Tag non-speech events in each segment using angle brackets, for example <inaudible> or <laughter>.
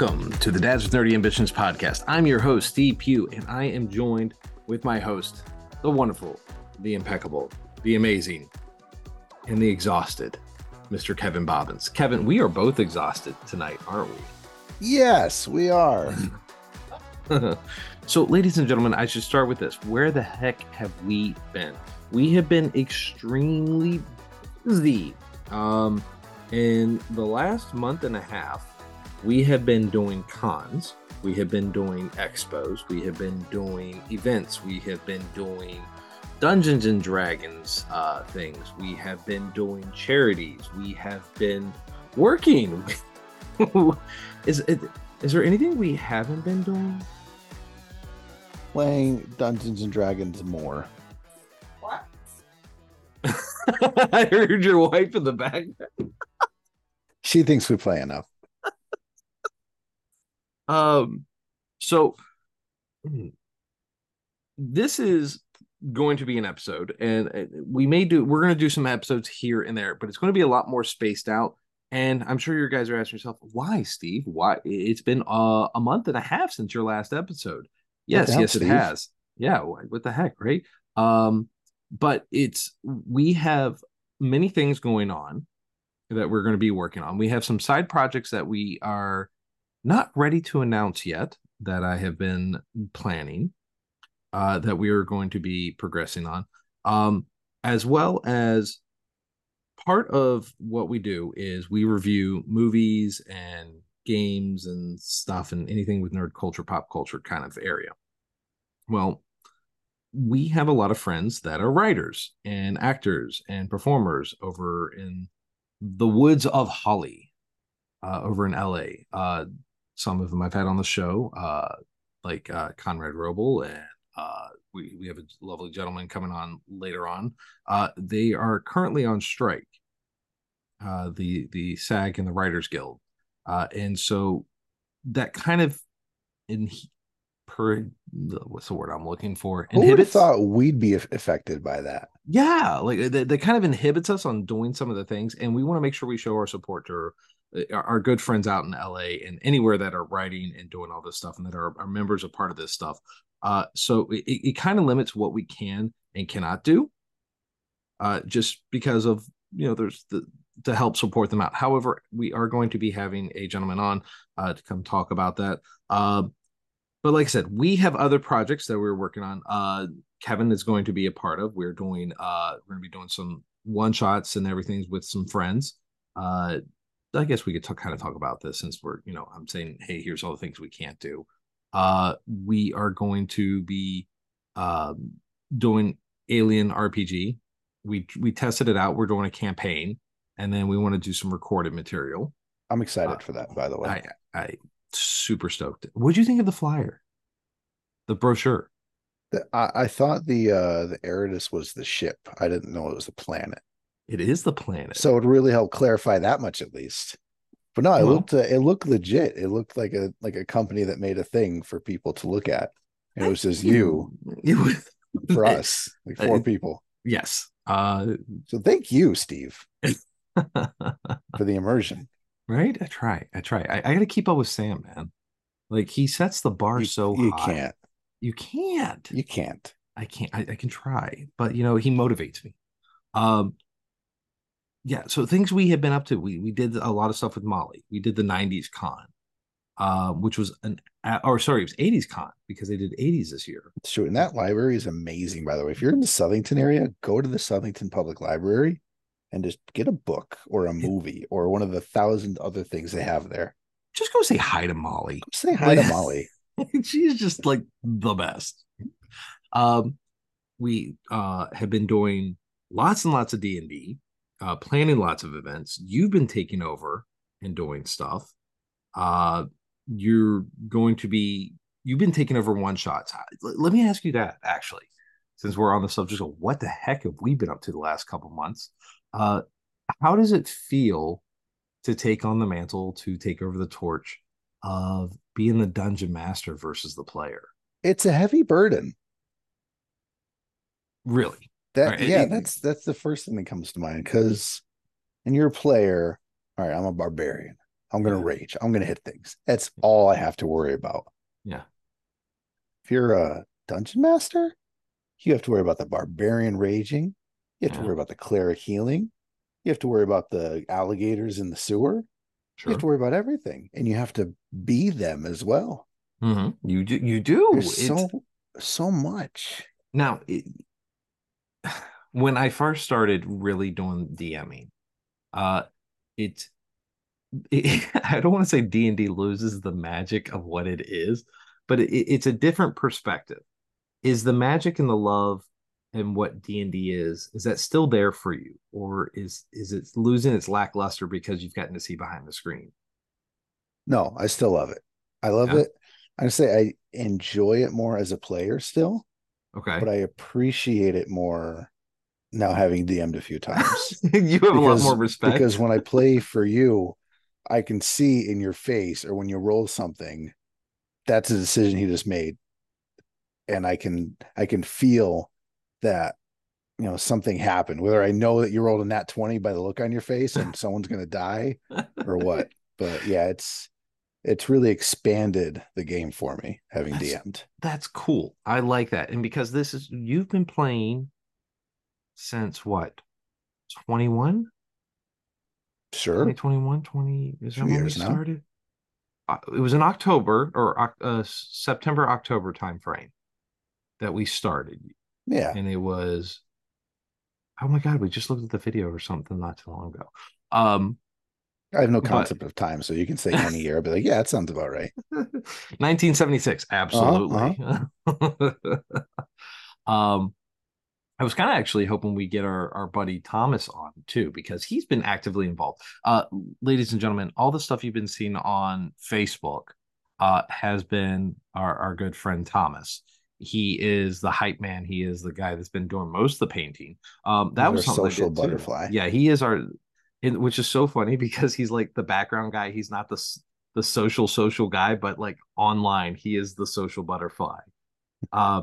Welcome to the Dads with Nerdy Ambitions podcast. I'm your host, Steve Pugh, and I am joined with my host, the wonderful, the impeccable, the amazing, and the exhausted, Mr. Kevin Bobbins. Kevin, we are both exhausted tonight, aren't we? Yes, we are. <laughs> <laughs> so, ladies and gentlemen, I should start with this. Where the heck have we been? We have been extremely busy. Um, in the last month and a half, we have been doing cons, we have been doing expos, we have been doing events, we have been doing Dungeons and Dragons uh, things, we have been doing charities, we have been working. <laughs> is is there anything we haven't been doing? Playing Dungeons and Dragons more. What? <laughs> I heard your wife in the background. she thinks we play enough. Um, so this is going to be an episode, and uh, we may do. We're going to do some episodes here and there, but it's going to be a lot more spaced out. And I'm sure you guys are asking yourself, why, Steve? Why? It's been uh, a month and a half since your last episode. Yes, yes, Steve? it has. Yeah, what the heck, right? Um, but it's we have many things going on that we're going to be working on. We have some side projects that we are not ready to announce yet that I have been planning uh, that we are going to be progressing on, um, as well as part of what we do is we review movies and games and stuff and anything with nerd culture, pop culture kind of area. Well, we have a lot of friends that are writers and actors and performers over in the woods of Holly, uh, over in LA. Uh, some of them I've had on the show, uh, like uh, Conrad Roble, and uh, we we have a lovely gentleman coming on later on. Uh, they are currently on strike, uh, the the SAG and the Writers Guild, uh, and so that kind of in per what's the word I'm looking for? Inhibits. Who would have thought we'd be affected by that? Yeah, like that, kind of inhibits us on doing some of the things, and we want to make sure we show our support to uh, our, our good friends out in LA and anywhere that are writing and doing all this stuff, and that are, are members of part of this stuff. Uh, so it, it kind of limits what we can and cannot do, uh, just because of you know there's the to help support them out. However, we are going to be having a gentleman on uh, to come talk about that. Uh, but like I said, we have other projects that we're working on. Uh, Kevin is going to be a part of. We're doing uh, we're going to be doing some one shots and everything with some friends. Uh, I guess we could talk, kind of talk about this since we're you know I'm saying hey here's all the things we can't do. Uh, we are going to be uh, doing Alien RPG. We we tested it out. We're doing a campaign, and then we want to do some recorded material. I'm excited uh, for that. By the way, I I super stoked. What do you think of the flyer? The brochure. The, I, I thought the uh the Eridas was the ship. I didn't know it was the planet. It is the planet. So it really helped clarify that much at least. But no, it well, looked uh, it looked legit. It looked like a like a company that made a thing for people to look at. And it was just you, <laughs> you <laughs> for us, <laughs> like four uh, people. Yes. Uh, so thank you, Steve, for the immersion. Right? I try. I try. I, I got to keep up with Sam, man. Like he sets the bar you, so you high. can't. You can't. You can't. I can't. I, I can try, but you know he motivates me. Um. Yeah. So things we have been up to. We we did a lot of stuff with Molly. We did the '90s con, uh, which was an or sorry, it was '80s con because they did '80s this year. True, and that library is amazing. By the way, if you're in the Southington area, go to the Southington Public Library and just get a book or a movie or one of the thousand other things they have there. Just go say hi to Molly. Say hi to Molly. <laughs> She's just like the best. Um, we uh have been doing lots and lots of D and D, uh, planning lots of events. You've been taking over and doing stuff. Uh, you're going to be. You've been taking over one shots. Let me ask you that actually, since we're on the subject of what the heck have we been up to the last couple months? Uh, how does it feel to take on the mantle, to take over the torch of being the dungeon master versus the player? It's a heavy burden. Really? That right. yeah, that's that's the first thing that comes to mind because and you're a player. All right, I'm a barbarian. I'm gonna rage. I'm gonna hit things. That's all I have to worry about. Yeah. If you're a dungeon master, you have to worry about the barbarian raging. You have yeah. to worry about the cleric healing. You have to worry about the alligators in the sewer. Sure. You have to worry about everything, and you have to be them as well. Mm-hmm. You do. You do. There's so so much. Now, it, when I first started really doing DMing, uh, it, it <laughs> I don't want to say D and D loses the magic of what it is, but it, it's a different perspective. Is the magic and the love and what d&d is is that still there for you or is is it losing its lackluster because you've gotten to see behind the screen no i still love it i love yeah. it i say i enjoy it more as a player still okay. but i appreciate it more now having dm'd a few times. <laughs> You have because, a lot more respect. because when i play for you i can see in your face or when you roll something that's a decision he just made. And i can i can feel that you know something happened whether i know that you rolled a nat 20 by the look on your face and someone's going to die or what. <laughs> But yeah it's it's really expanded the game for me having that's, dm'd that's cool. I like that. And because this is you've been playing since what 21 sure. 2021 20 is that when we started? Uh, it was in october or uh, september october time frame that we started. Yeah. And it was, oh my God, we just looked at the video or something not too long ago. Um, I have no concept but, of time, so you can say any year, but like, yeah, that sounds about right. <laughs> 1976, absolutely. Uh-huh, uh-huh. <laughs> um, I was kind of actually hoping we get our, our buddy Thomas on too, because he's been actively involved. Uh, ladies and gentlemen, all the stuff you've been seeing on Facebook uh, has been our, our good friend Thomas he is the hype man. He is the guy that's been doing most of the painting. Um, that He's was social butterfly. Too. Yeah, he is our, which is so funny <laughs> because he's like the background guy. He's not the the social social guy, but like online, he is the social butterfly. Uh,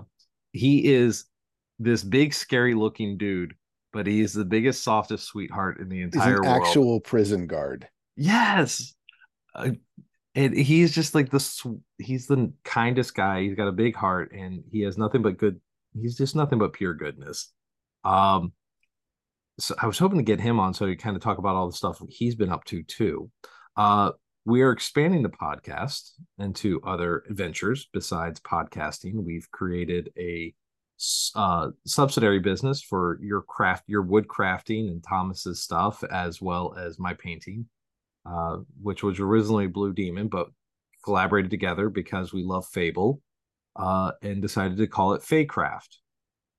he is this big, scary looking dude, but he is the biggest, softest sweetheart in the entire world. Actual prison guard. Yes. Uh, and he's just like this he's the kindest guy he's got a big heart and he has nothing but good he's just nothing but pure goodness um so i was hoping to get him on so he kind of talk about all the stuff he's been up to too. Uh we are expanding the podcast into other ventures besides podcasting. We've created a uh, subsidiary business for your craft your wood crafting and thomas's stuff as well as my painting uh, which was originally Blue Demon, but collaborated together because we love Fable uh, and decided to call it Faycraft,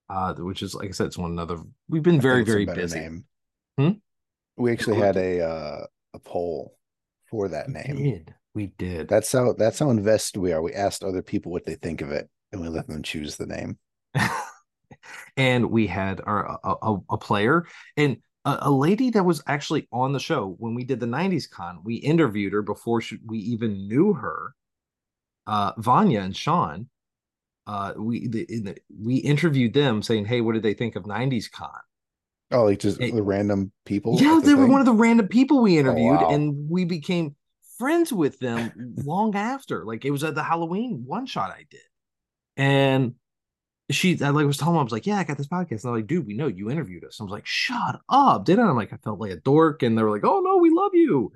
uh, which is, like I said, it's one another. We've been very, very busy. Name. Hmm? We actually had a uh, a poll for that name. We did. We did. That's how that's how invested we are. We asked other people what they think of it, and we let them choose the name. <laughs> and we had our a, a, a player, and a, a, lady that was actually on the show when we did the 90s con we interviewed her before she, we even knew her uh vanya and sean uh we the, the, we interviewed them saying hey what did they think of 90s con oh like just it, the random people yeah the they were one of the random people we oh, interviewed oh, wow. and we became friends with them <laughs> long after like it was at the halloween one shot i did and she I like was telling him I was like, yeah, I got this podcast. And they're like, dude, we know you interviewed us. I was like, shut up, did I? I'm like, I felt like a dork, and they were like, oh no, we love you.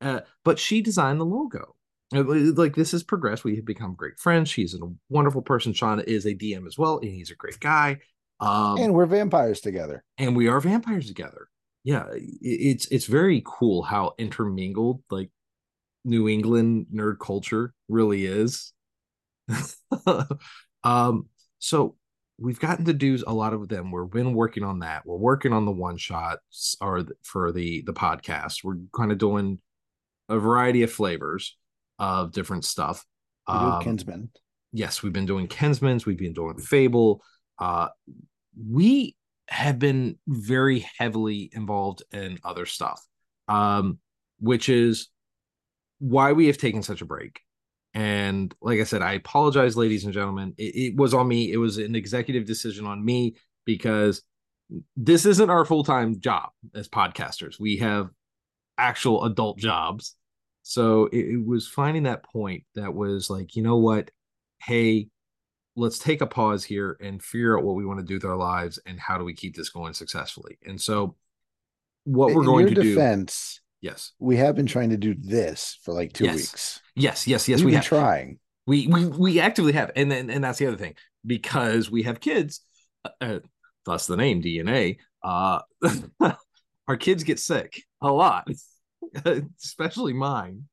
Uh, but she designed the logo. Like this has progressed. We have become great friends. She's a wonderful person. Sean is a DM as well, and he's a great guy. Um, and we're vampires together. And we are vampires together. Yeah, it's it's very cool how intermingled like New England nerd culture really is. <laughs> um, so we've gotten to do a lot of them. We've been working on that. We're working on the one shots or for the the podcast. We're kind of doing a variety of flavors of different stuff. We um, Kinsman. Yes, we've been doing Kinsman's. We've been doing Fable. Uh, we have been very heavily involved in other stuff, um, which is why we have taken such a break. And like I said, I apologize, ladies and gentlemen. It, it was on me. It was an executive decision on me because this isn't our full time job as podcasters. We have actual adult jobs. So it, it was finding that point that was like, you know what? Hey, let's take a pause here and figure out what we want to do with our lives and how do we keep this going successfully. And so what we're In going to defense, do yes. we have been trying to do this for like two Yes. weeks. Yes, yes, yes, We've we have. trying. We we we actively have, and then and that's the other thing because we have kids, uh, uh, thus the name DNA. Uh, <laughs> our kids get sick a lot, <laughs> especially mine.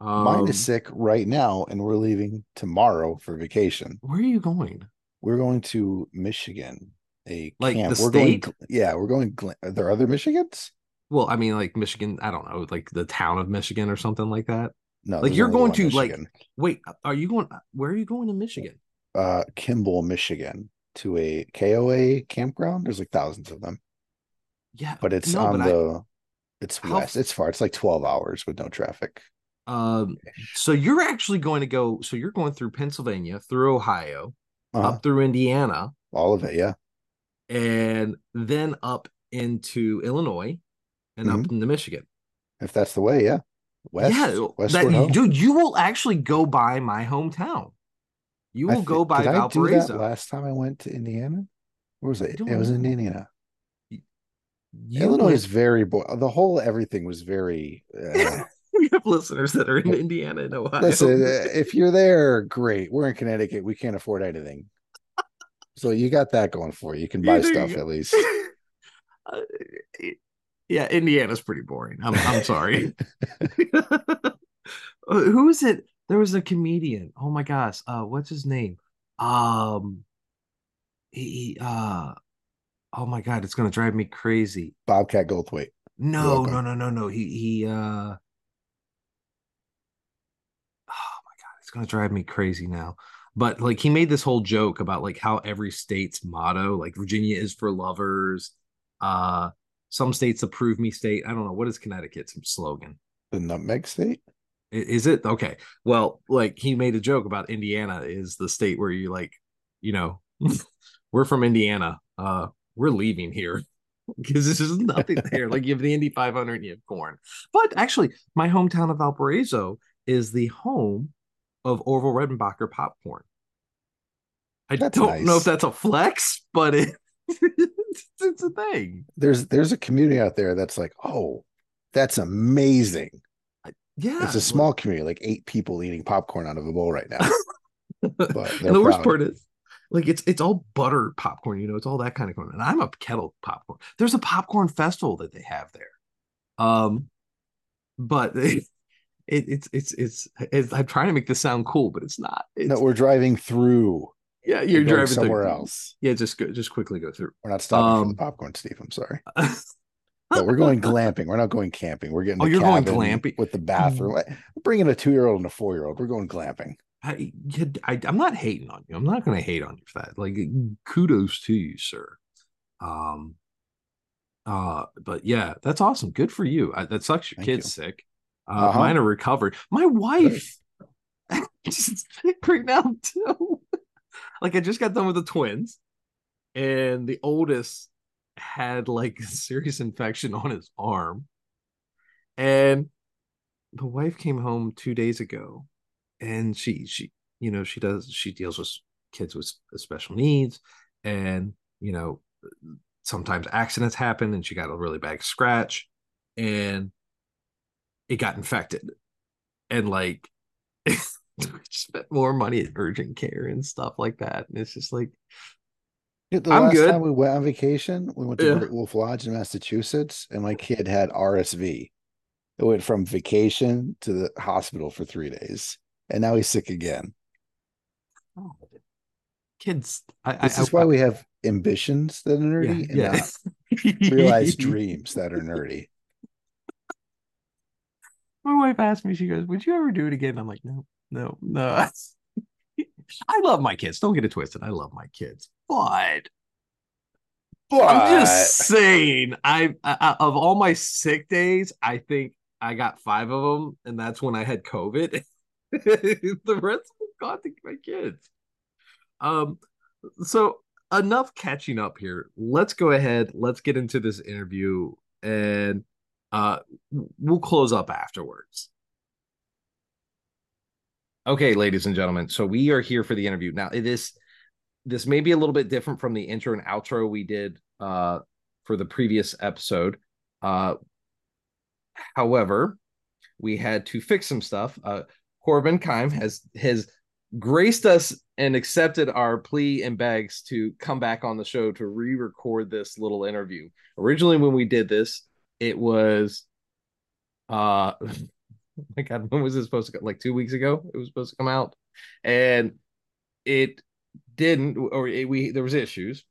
Um, Mine is sick right now, and we're leaving tomorrow for vacation. Where are you going? We're going to Michigan. A Like camp. the we're state? going. Yeah, we're going. Are there other Michigans? Well, I mean, like Michigan. I don't know, like the town of Michigan or something like that. No, Like you're going to like. Wait, are you going? Where are you going in Michigan? uh Kimball, Michigan, to a KOA campground. There's like thousands of them, Yeah, but it's no, on but the. It's How west. It's far. It's like twelve hours with no traffic. Um, so you're actually going to go. So you're going through Pennsylvania, through Ohio, Uh-huh. up through Indiana, All of it, yeah. and then up into Illinois, and up into Michigan. If that's the way, yeah. West, yeah, that, home. dude, you will actually go by my hometown. You will thi- go by did I do that Valparaiso. last time I went to Indiana? Where was it? It was in. Indiana. You Illinois is very bo- the whole everything was very uh, <laughs> we have listeners that are in Indiana and Ohio. listen uh, if you're there great we're in connecticut we can't afford anything <laughs> so you got that going for you you can buy you stuff at least <laughs> Uh, yeah, Indiana's pretty boring. I'm I'm sorry. Uh, Who is it? There was a comedian. Oh my gosh. Uh what's his name? Um he, he, uh oh my god, it's gonna drive me crazy. bobcat goldthwait No, no, no, no, no. He he uh oh my god, it's gonna drive me crazy now. But like he made this whole joke about like how every state's motto, like Virginia is for lovers, uh some states approve me state. I don't know what is Connecticut's slogan. the nutmeg state Is it okay? Well, like he made a joke about Indiana is the state where you like, you know, <laughs> we're from Indiana. Uh, we're leaving here <laughs> because this is nothing there. Like you have the Indy 500 and you have corn. But actually, my hometown of Valparaiso is the home of Orville Redenbacher popcorn. I That's don't know if that's a flex, but it, <laughs> it's, a thing. there's there's a community out there that's like oh that's amazing Yeah, it's a small community like eight people eating popcorn out of a bowl right now <laughs> but the worst part is like it's it's all butter popcorn you know it's all that kind of corn and i'm a kettle popcorn there's a popcorn festival that they have there. Um but <laughs> it, it's it's it's it's i'm trying to make this sound cool but it's not. It's, no we're driving through yeah you're driving somewhere through. else. Yeah just go just quickly go through. We're not stopping for Um, the popcorn steve i'm sorry. <laughs> But we're going glamping we're not going camping we're getting Oh, you're going glamping? with the bathroom. We're bringing a two-year-old and a four-year-old we're going glamping I, I i'm not hating on you. I'm not going to hate on you for that. Like kudos to you sir. Um uh but yeah that's awesome. Good for you. I, that sucks your Thank kid's you. sick. Uh Uh-huh. mine are recovered. My wife <laughs> is sick right now too. <laughs> Like i just got done with the twins and the oldest had like <laughs> a serious infection on his arm and the wife came home two days ago and she she you know she does she deals with kids with uh, special needs and you know sometimes accidents happen and she got a really bad scratch and it got infected and like <laughs> spent more money at urgent care and stuff like that and it's just like Dude, the I'm last good. time we went on vacation, we went to Yeah. Wolf Lodge in Massachusetts, and my kid had RSV. It went from vacation to the hospital for three days, and now he's sick again. oh, kids I, This I, is I- why we have ambitions that are nerdy and yeah, not <laughs> realized dreams that are nerdy. my wife asked me she goes would you ever do it again i'm like no no no <laughs> i love my kids don't get it twisted i love my kids but I'm just saying, I, I of all my sick days, I think I got five of them, and that's when I had COVID. <laughs> <laughs> the rest of got to my kids. Um, so enough catching up here. Let's go ahead. Let's get into this interview, and uh, we'll close up afterwards. Okay, ladies and gentlemen. So we are here for the interview. Now, this this may be a little bit different from the intro and outro we did uh for the previous episode. Uh however, we had to fix some stuff. Uh Corbin Kime has has graced us and accepted our plea and begs to come back on the show to re-record this little interview. Originally, when we did this, it was uh <laughs> my god, when was it supposed to come? Like two weeks ago, it was supposed to come out, and it didn't, or it, we there was issues,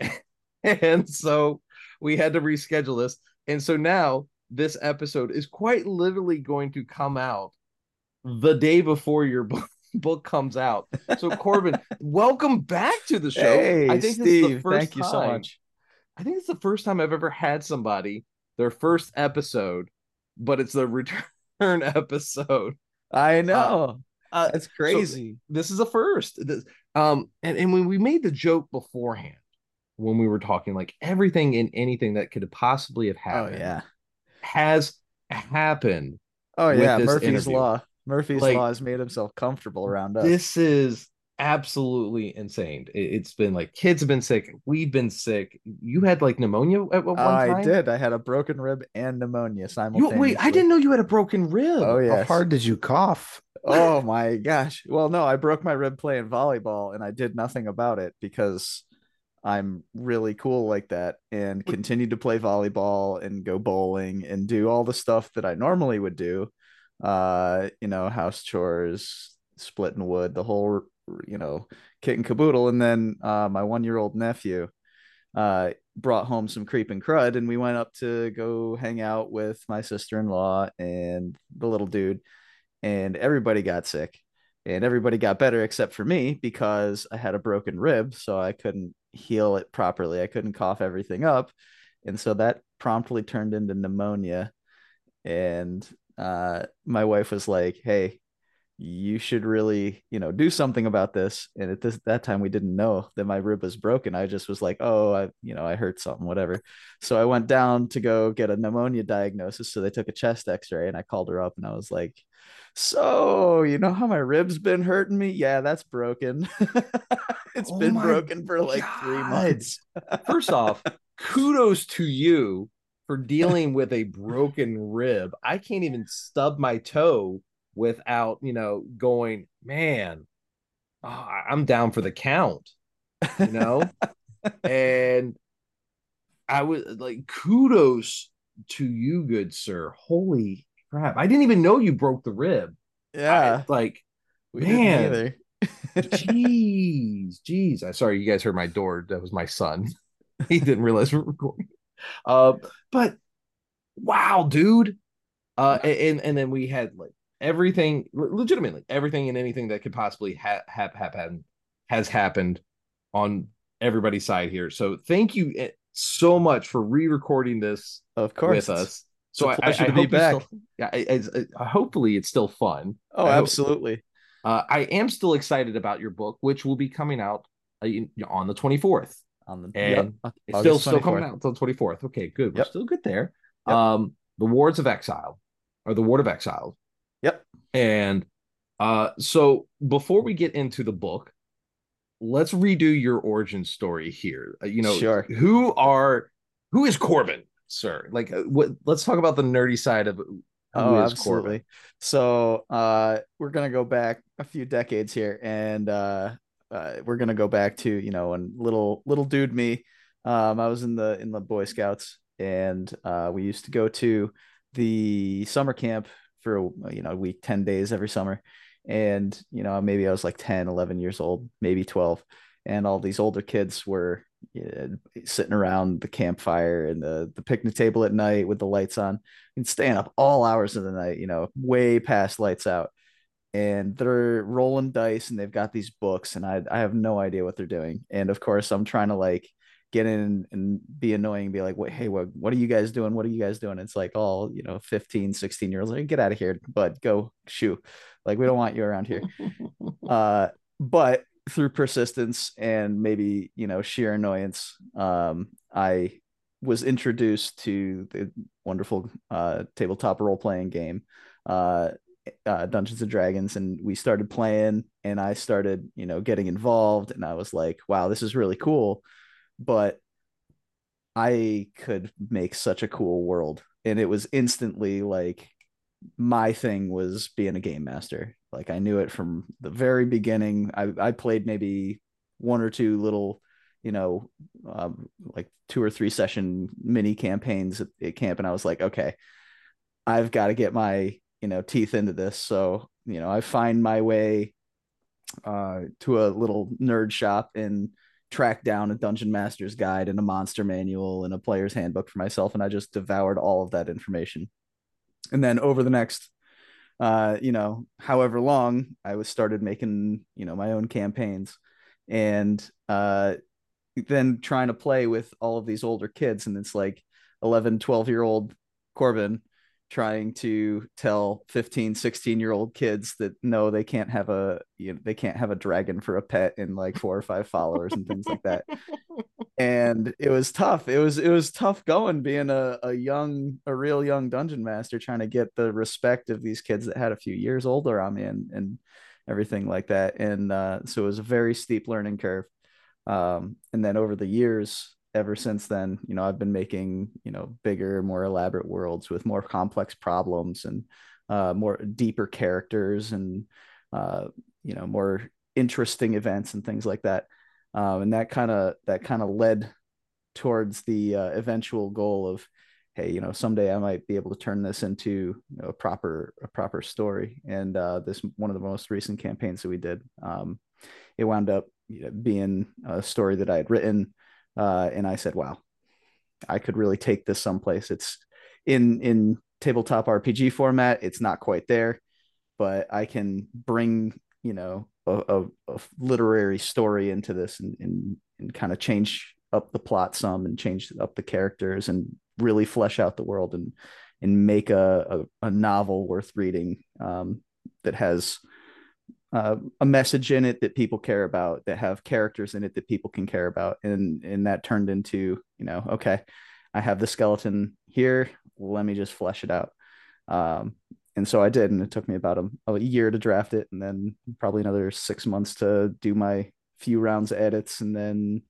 <laughs> and so we had to reschedule this, and so now this episode is quite literally going to come out the day before your book <laughs> book comes out. So Corbin, <laughs> welcome back to the show. Hey, I think Steve, thank time, you so much. I think it's the first time I've ever had somebody their first episode, but it's the return <laughs> episode. I uh, know. Uh, That's crazy. So this is a first. This, um, and, and when we made the joke beforehand, when we were talking, like everything and anything that could possibly have oh, happened, oh, yeah, has happened. Oh yeah, Murphy's interview. law. Murphy's like, law has made himself comfortable around us. This is absolutely insane. It, has been like kids have been sick. We've been sick. You had like pneumonia at one time. I did. I had a broken rib and pneumonia simultaneously. You, wait, I didn't know you had a broken rib. Oh yeah. How hard did you cough? oh my gosh. Well, no, I broke my rib playing volleyball, and I did nothing about it because I'm really cool like that, and continued to play volleyball and go bowling and do all the stuff that I normally would do. Uh, you know, house chores, splitting wood, the whole you know, kit and caboodle. And then uh, my one year old nephew uh, brought home some creep and crud, and we went up to go hang out with my sister in law and the little dude, and everybody got sick. And everybody got better except for me because I had a broken rib, so I couldn't heal it properly. I couldn't cough everything up. And so that promptly turned into pneumonia. And uh, my wife was like, Hey, you should really you know do something about this. And at this that time we didn't know that my rib was broken. I just was like oh i you know i hurt something whatever. So i went down to go get a pneumonia diagnosis. So they took a chest x-ray and i called her up and i was like so you know how my ribs been hurting me? Yeah that's broken. <laughs> It's oh been broken for like God. three months. First off kudos to you for dealing with a broken rib. I can't even stub my toe without you know going man oh, i'm down for the count you know? <laughs> And i was like kudos to you good sir. Holy crap. I didn't even know you broke the rib. Yeah. I, like we man. jeez jeez. I sorry you guys heard my door. That was my son. <laughs> He didn't realize we are recording uh but wow dude. Uh and and then we had like everything legitimately everything and anything that could possibly ha- have happened has happened on everybody's side here. So thank you eh, so much for re-recording this of course. with us. So I, I, I, hope back. Still, yeah I, I, hopefully it's still fun. Oh absolutely. Uh, i am still excited about your book which will be coming out uh, on the 24th on the and yep. it's still still coming out until the 24th okay good we're still good there yep. um the wards of exile or the ward of exile Yep. And uh, so before we get into the book, let's redo your origin story here. Uh, you know, sure. Who are who is Corbin, sir? Like, uh, what? Let's talk about the nerdy side of oh, absolutely. Corbin. So uh, we're gonna go back a few decades here, and uh, uh, we're gonna go back to you know when little little dude me. Um, I was in the in the Boy Scouts, and uh, we used to go to the summer camp for you know a week 10 days every summer. And you know maybe i was like 10 11 years old maybe 12 and all these older kids were you know, sitting around the campfire and the, the picnic table at night with the lights on and staying up all hours of the night you know way past lights out and they're rolling dice and they've got these books and I, I have no idea what they're doing. And of course i'm trying to like get in and be annoying and be like what hey what, what are you guys doing? What are you guys doing? It's like all you know 15 16 years like get out of here but go shoo. like we don't want you around here. <laughs> Uh but through persistence and maybe you know sheer annoyance um i was introduced to the wonderful uh tabletop role playing game. Uh uh, Dungeons and Dragons, and we started playing, and I started, you know, getting involved, and I was like, wow, this is really cool, but I could make such a cool world, and it was instantly like my thing was being a game master. Like I knew it from the very beginning. I I played maybe one or two little you know, um, like two or three session mini campaigns at, at camp, and I was like, okay, I've got to get my you know teeth into this. So you know, I find my way uh, to a little nerd shop and track down a dungeon master's guide and a monster manual and a player's handbook for myself, and I just devoured all of that information. And then over the next uh, you know, however long I was started making, you know, my own campaigns. And uh then trying to play with all of these older kids and it's like 11 12 year old corbin trying to tell 15 16 year old kids that no they can't have a you know they can't have a dragon for a pet and like four or five followers and things like that. And it was tough. It was it was tough going being a, a young a real young dungeon master trying to get the respect of these kids that had a few years older on me and and everything like that. And uh, so it was a very steep learning curve. Um, and then over the years, ever since then, you know, I've been making, you know, bigger, more elaborate worlds with more complex problems and uh, more deeper characters and, uh, you know, more interesting events and things like that. Um, and that kind of that kind of led towards the uh, eventual goal of, hey, you know, someday I might be able to turn this into you know, a proper a proper story. And uh, this one of the most recent campaigns that we did, um, it wound up you know, being a story that I had written. Uh, and I said, wow, I could really take this someplace. It's in, in tabletop RPG format. It's not quite there, but I can bring, you know, a, a, a literary story into this and, and, and kind of change up the plot some and change up the characters and really flesh out the world and, and make a, a, a novel worth reading um, that has uh, a message in it that people care about that have characters in it that people can care about and and that turned into you know okay i have the skeleton here let me just flesh it out. Um, and so i did and it took me about a, a, year to draft it and then probably another six months to do my few rounds of edits and then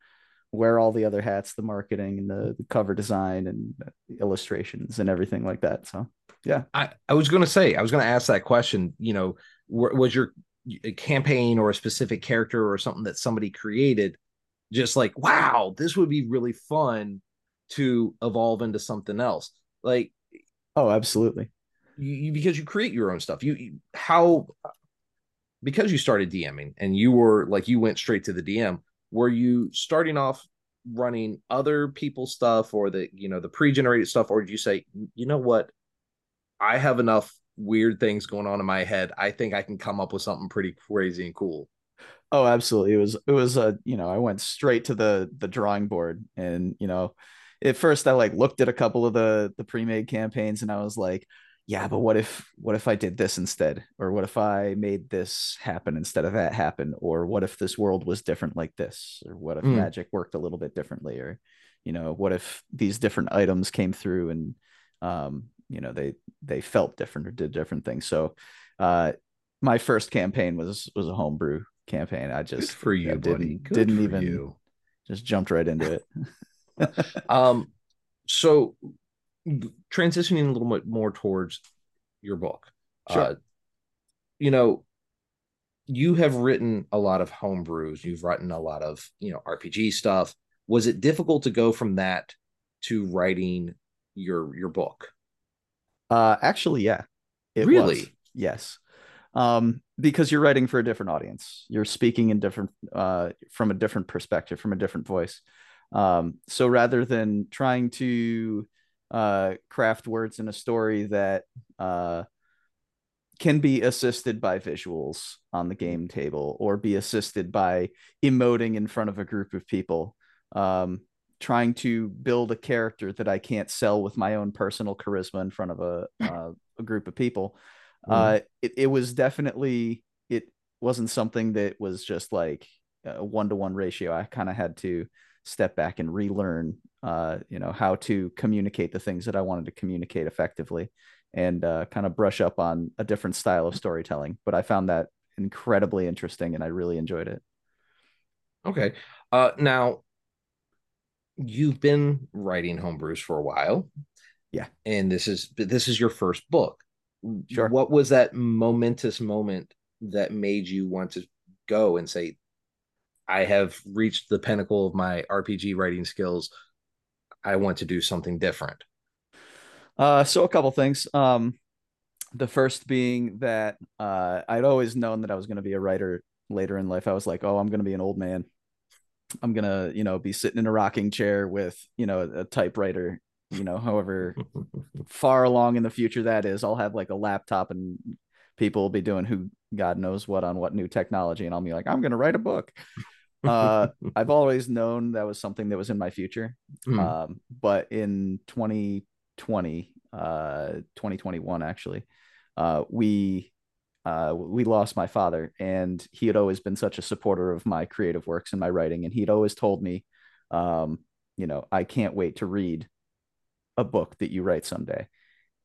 wear all the other hats the marketing and the, the cover design and illustrations and everything like that. So yeah. I, I was going to say i was going to ask that question you know was your a campaign or a specific character or something that somebody created just like wow this would be really fun to evolve into something else. Like oh absolutely. you, you because you create your own stuff. You, you, how because you started dming and you were like you went straight to the dm were you starting off running other people's stuff or the you know the pre-generated stuff or did you say you know what? I have enough weird things going on in my head, I think I can come up with something pretty crazy and cool. Oh, absolutely. It was it was a, uh, you know, I went straight to the the drawing board and, you know, at first I like looked at a couple of the the pre-made campaigns and I was like, yeah, but what if what if I did this instead? Or what if I made this happen instead of that happen? Or what if this world was different like this? Or what if mm. magic worked a little bit differently? Or, you know, what if these different items came through and um, you know they they felt different or did different things. So uh my first campaign was was a homebrew campaign. I just Good for you didn't didn't even you. just jumped right into it. <laughs> Um so transitioning a little bit more towards your book sure. Uh, you know you have written a lot of homebrews. You've written a lot of you know rpg stuff. Was it difficult to go from that to writing your your book uh, actually, yeah. It really? Was. Yes. Um, because you're writing for a different audience. You're speaking in different, uh, from a different perspective, from a different voice. Um, so rather than trying to uh, craft words in a story that uh, can be assisted by visuals on the game table or be assisted by emoting in front of a group of people, um, trying to build a character that I can't sell with my own personal charisma in front of a <laughs> uh, a group of people. Mm. Uh, it, it was definitely it wasn't something that was just like a one to one ratio. I kind of had to step back and relearn, uh, you know, how to communicate the things that I wanted to communicate effectively, and uh, kind of brush up on a different style of storytelling. But I found that incredibly interesting and I really enjoyed it. Okay. Uh, now, you've been writing homebrews for a while. Yeah. And this is this is your first book. Sure. What was that momentous moment that made you want to go and say, I have reached the pinnacle of my RPG writing skills. I want to do something different. Uh, so a couple things. Um, the first being that uh, I'd always known that I was going to be a writer later in life. I was like, oh, I'm going to be an old man. I'm gonna, you know, be sitting in a rocking chair with, you know, a typewriter. You know, however <laughs> far along in the future that is, I'll have like a laptop and people will be doing who God knows what on what new technology, and I'll be like, I'm gonna write a book <laughs> uh, I've always known that was something that was in my future. Mm. Um, but in 2020, uh, 2021, actually, uh, we uh, we lost my father, and he had always been such a supporter of my creative works and my writing, and he'd always told me, um, you know, I can't wait to read a book that you write someday.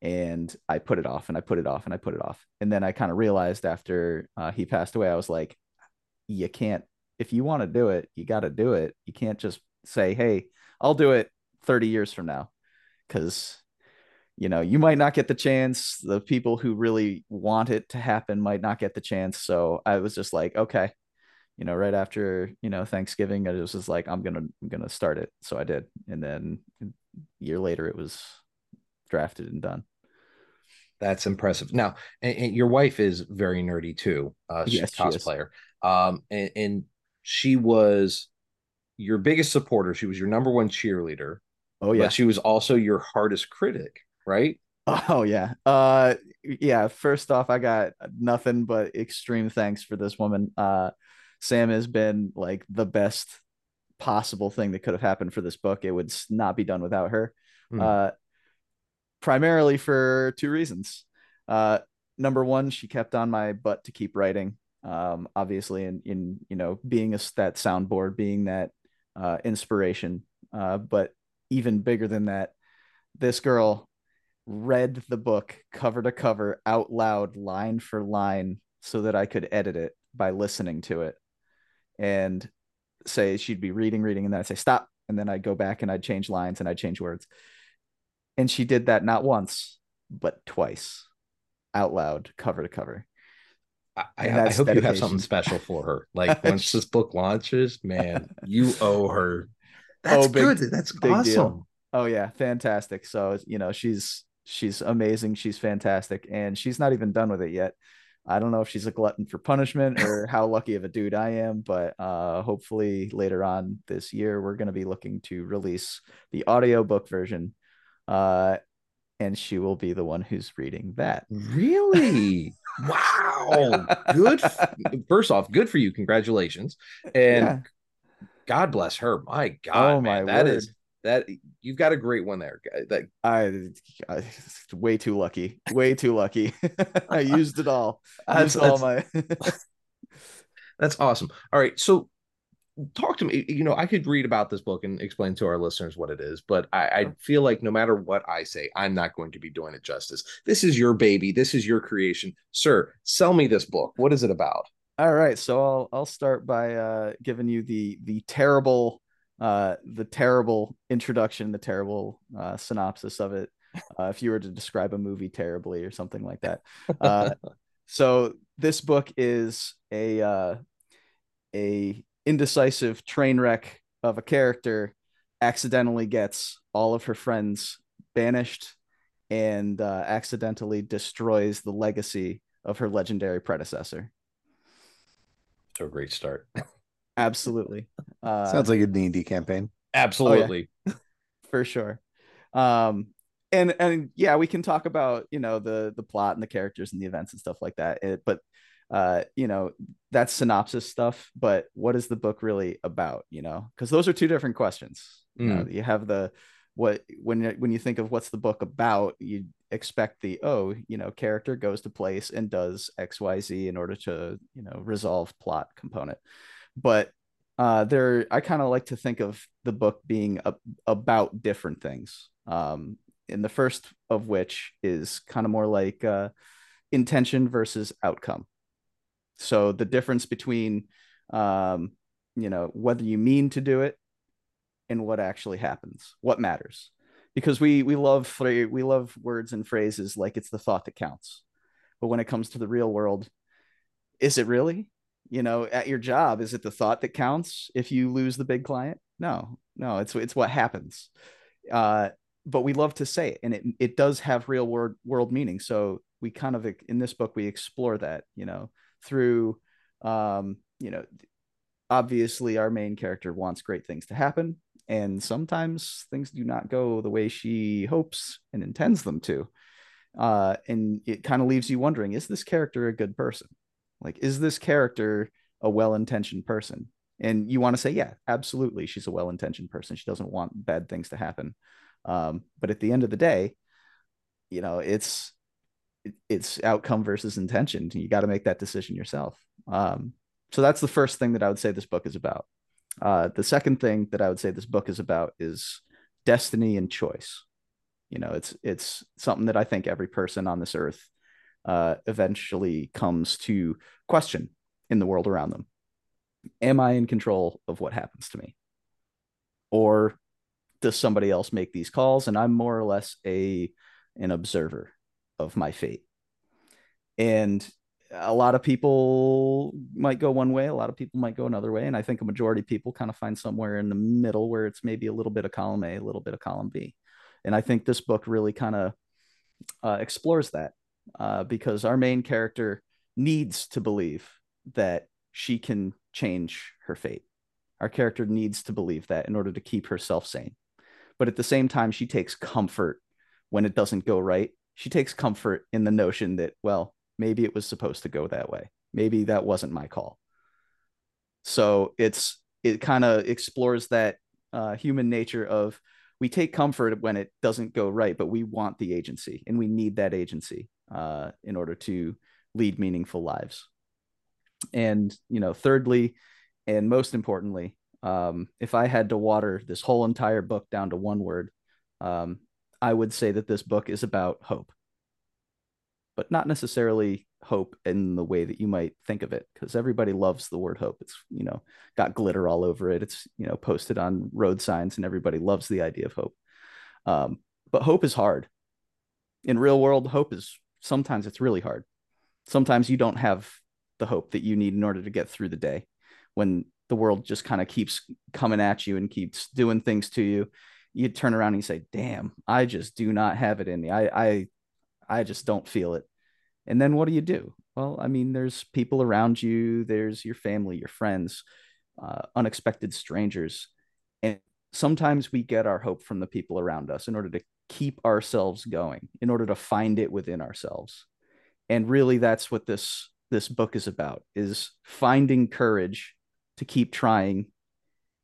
And I put it off, and I put it off, and I put it off, and then I kind of realized after uh, he passed away, I was like, you can't if you want to do it, you got to do it. You can't just say, "Hey, I'll do it 30 years from now." Cuz you know, you might not get the chance. The people who really want it to happen might not get the chance. So I was just like, okay, you know, right after, you know, Thanksgiving, I was just like, I'm going to, I'm to start it. So I did. And then a year later it was drafted and done. That's impressive. Now, and, and your wife is very nerdy too. Uh, she's yes, a cosplayer. She um, and, and she was your biggest supporter. She was your number one cheerleader. Oh yeah. But she was also your hardest critic, right? Oh yeah. Uh yeah, first off I got nothing but extreme thanks for this woman. Uh Sam has been like the best possible thing that could have happened for this book. It would not be done without her. Mm. Uh primarily for two reasons. Uh number one, she kept on my butt to keep writing um, obviously in in you know being a that soundboard being that uh, inspiration uh, but even bigger than that this girl read the book cover to cover out loud line for line so that i could edit it by listening to it and say she'd be reading reading and then i'd say stop and then i'd go back and i'd change lines and i'd change words and she did that not once but twice out loud cover to cover I, I, hope dedication. you have something special for her. Like once this book <laughs> launches, man, you owe her. That's oh, big, good. That's awesome. Deal. Oh yeah, fantastic. So you know she's she's amazing. She's fantastic, and she's not even done with it yet. I don't know if she's a glutton for punishment or <laughs> how lucky of a dude I am, but uh, hopefully later on this year we're going to be looking to release the audiobook version. Uh, and she will be the one who's reading that. Really? <laughs> wow. Good. First off, good for you. Congratulations. And yeah. God bless her. My God, oh, man. My that word. is that you've got a great one there. That I, I way too lucky. Way too lucky. <laughs> I used it all. <laughs> That's, all my <laughs> That's awesome. All right. So talk to me you know i could read about this book and explain to our listeners what it is but I, I, feel like no matter what i say i'm not going to be doing it justice this is your baby this is your creation sir sell me this book what is it about all right so i'll i'll start by uh giving you the the terrible uh the terrible introduction the terrible uh synopsis of it uh, if you were to describe a movie terribly or something like that uh <laughs> so this book is a uh a indecisive train wreck of a character accidentally gets all of her friends banished and uh, accidentally destroys the legacy of her legendary predecessor. So a great start. <laughs> Absolutely. Uh, Sounds like a D&D campaign. Absolutely. Oh, yeah. <laughs> For sure. Um, and and yeah, we can talk about you know the the plot and the characters and the events and stuff like that. It, but uh, you know, that's synopsis stuff, but what is the book really about? You know, because those are two different questions. Mm. You, know, mm. you have the what when when you think of what's the book about, you expect the oh, you know, character goes to place and does X Y Z in order to you know resolve plot component, but uh, there I kind of like to think of the book being a, about different things. Um, and the first of which is kind of more like uh, intention versus outcome. So the difference between, um, you know, whether you mean to do it and what actually happens, what matters, because we we love we love words and phrases like it's the thought that counts, but when it comes to the real world, is it really? You know, at your job, is it the thought that counts if you lose the big client? No, no, it's it's what happens. Uh, but we love to say it, and it it does have real world world meaning. So we kind of in this book we explore that, you know, through, um, you know, obviously our main character wants great things to happen, and sometimes things do not go the way she hopes and intends them to. Uh, and it kind of leaves you wondering: Is this character a good person? Like, is this character a well-intentioned person? and you want to say yeah absolutely she's a well-intentioned person. She doesn't want bad things to happen. Um, but at the end of the day you know it's it's outcome versus intention. You got to make that decision yourself. Um, so that's the first thing that i would say this book is about. Uh, the second thing that i would say this book is about is destiny and choice. You know it's it's something that i think every person on this earth uh, eventually comes to question in the world around them am I in control of what happens to me? Or does somebody else make these calls and I'm more or less a an observer of my fate? And a lot of people might go one way, a lot of people might go another way, and I think a majority of people kind of find somewhere in the middle where it's maybe a little bit of column A, a little bit of column B. And I think this book really kind of uh, explores that uh, because our main character needs to believe that she can change her fate. Our character needs to believe that in order to keep herself sane. But at the same time, she takes comfort when it doesn't go right. She takes comfort in the notion that, well, maybe it was supposed to go that way. Maybe that wasn't my call. So it's it kind of explores that uh, human nature of we take comfort when it doesn't go right, but we want the agency and we need that agency uh, in order to lead meaningful lives. And you know thirdly and most importantly um, if i had to water this whole entire book down to one word um, i would say that this book is about hope. But not necessarily hope in the way that you might think of it because everybody loves the word hope. It's you know got glitter all over it. It's you know posted on road signs and everybody loves the idea of hope. Um, but hope is hard. In real world hope is sometimes it's really hard. Sometimes you don't have the hope that you need in order to get through the day when the world just kind of keeps coming at you and keeps doing things to you. You turn around and you say damn i just do not have it in me. I i i just don't feel it. And then what do you do? Well i mean there's people around you there's your family your friends uh, unexpected strangers. And sometimes we get our hope from the people around us in order to keep ourselves going in order to find it within ourselves. And really that's what this this book is about is finding courage to keep trying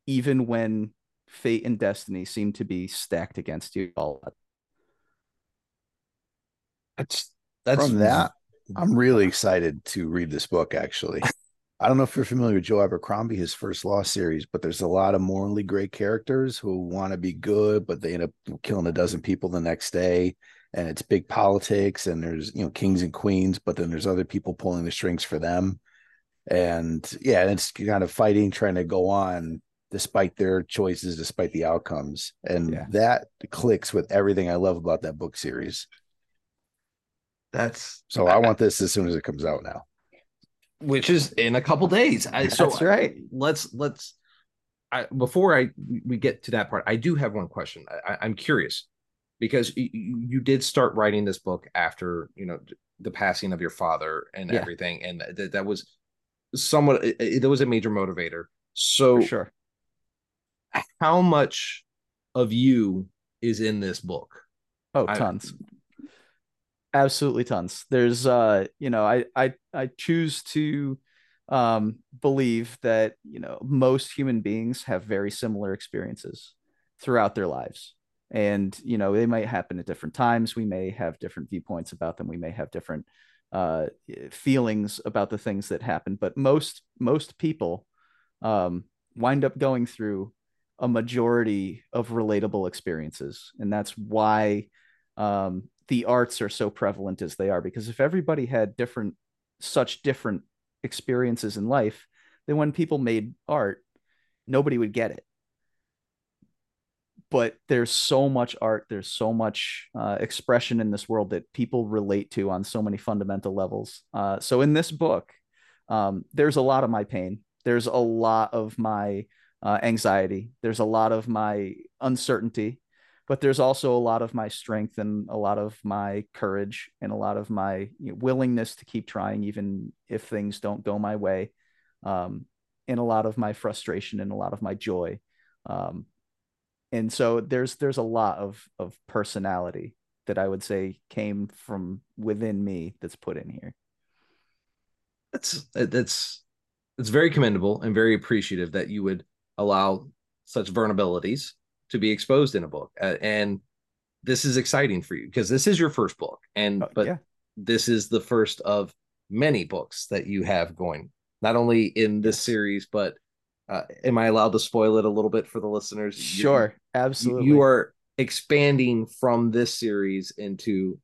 even when fate and destiny seem to be stacked against you all that's that's from that i'm really excited to read this book actually <laughs> i don't know if you're familiar with joe abercrombie his first law series but there's a lot of morally great characters who want to be good but they end up killing a dozen people the next day and it's big politics and there's you know kings and queens but then there's other people pulling the strings for them. And yeah it's kind of fighting trying to go on despite their choices despite the outcomes. And yeah. that clicks with everything i love about that book series. That's so i, I want this as soon as it comes out now which is in a couple days. I, so that's right. let's let's I, before i we get to that part i do have one question. I, i'm curious because you, you did start writing this book after you know the passing of your father and yeah. everything and that, that was somewhat it, was a major motivator. So For sure. how much of you is in this book? Oh tons. I, absolutely tons. There's uh you know i i i choose to um believe that you know most human beings have very similar experiences throughout their lives. And you know they might happen at different times. We may have different viewpoints about them. We may have different uh, feelings about the things that happen. But most most people um, wind up going through a majority of relatable experiences. And that's why um, the arts are so prevalent as they are. Because if everybody had different, such different experiences in life, then when people made art, nobody would get it. But there's so much art, there's so much uh, expression in this world that people relate to on so many fundamental levels. Uh, so in this book, um, there's a lot of my pain. There's a lot of my uh, anxiety. There's a lot of my uncertainty, but there's also a lot of my strength and a lot of my courage and a lot of my you know, willingness to keep trying, even if things don't go my way um, and a lot of my frustration and a lot of my joy. Um, and so there's there's a lot of of personality that I would say came from within me that's put in here. That's that's it's very commendable and very appreciative that you would allow such vulnerabilities to be exposed in a book. Uh, and this is exciting for you because this is your first book and uh, but yeah. this is the first of many books that you have going not only in this series, but uh, am I allowed to spoil it a little bit for the listeners? Sure, you, absolutely. You are expanding from this series into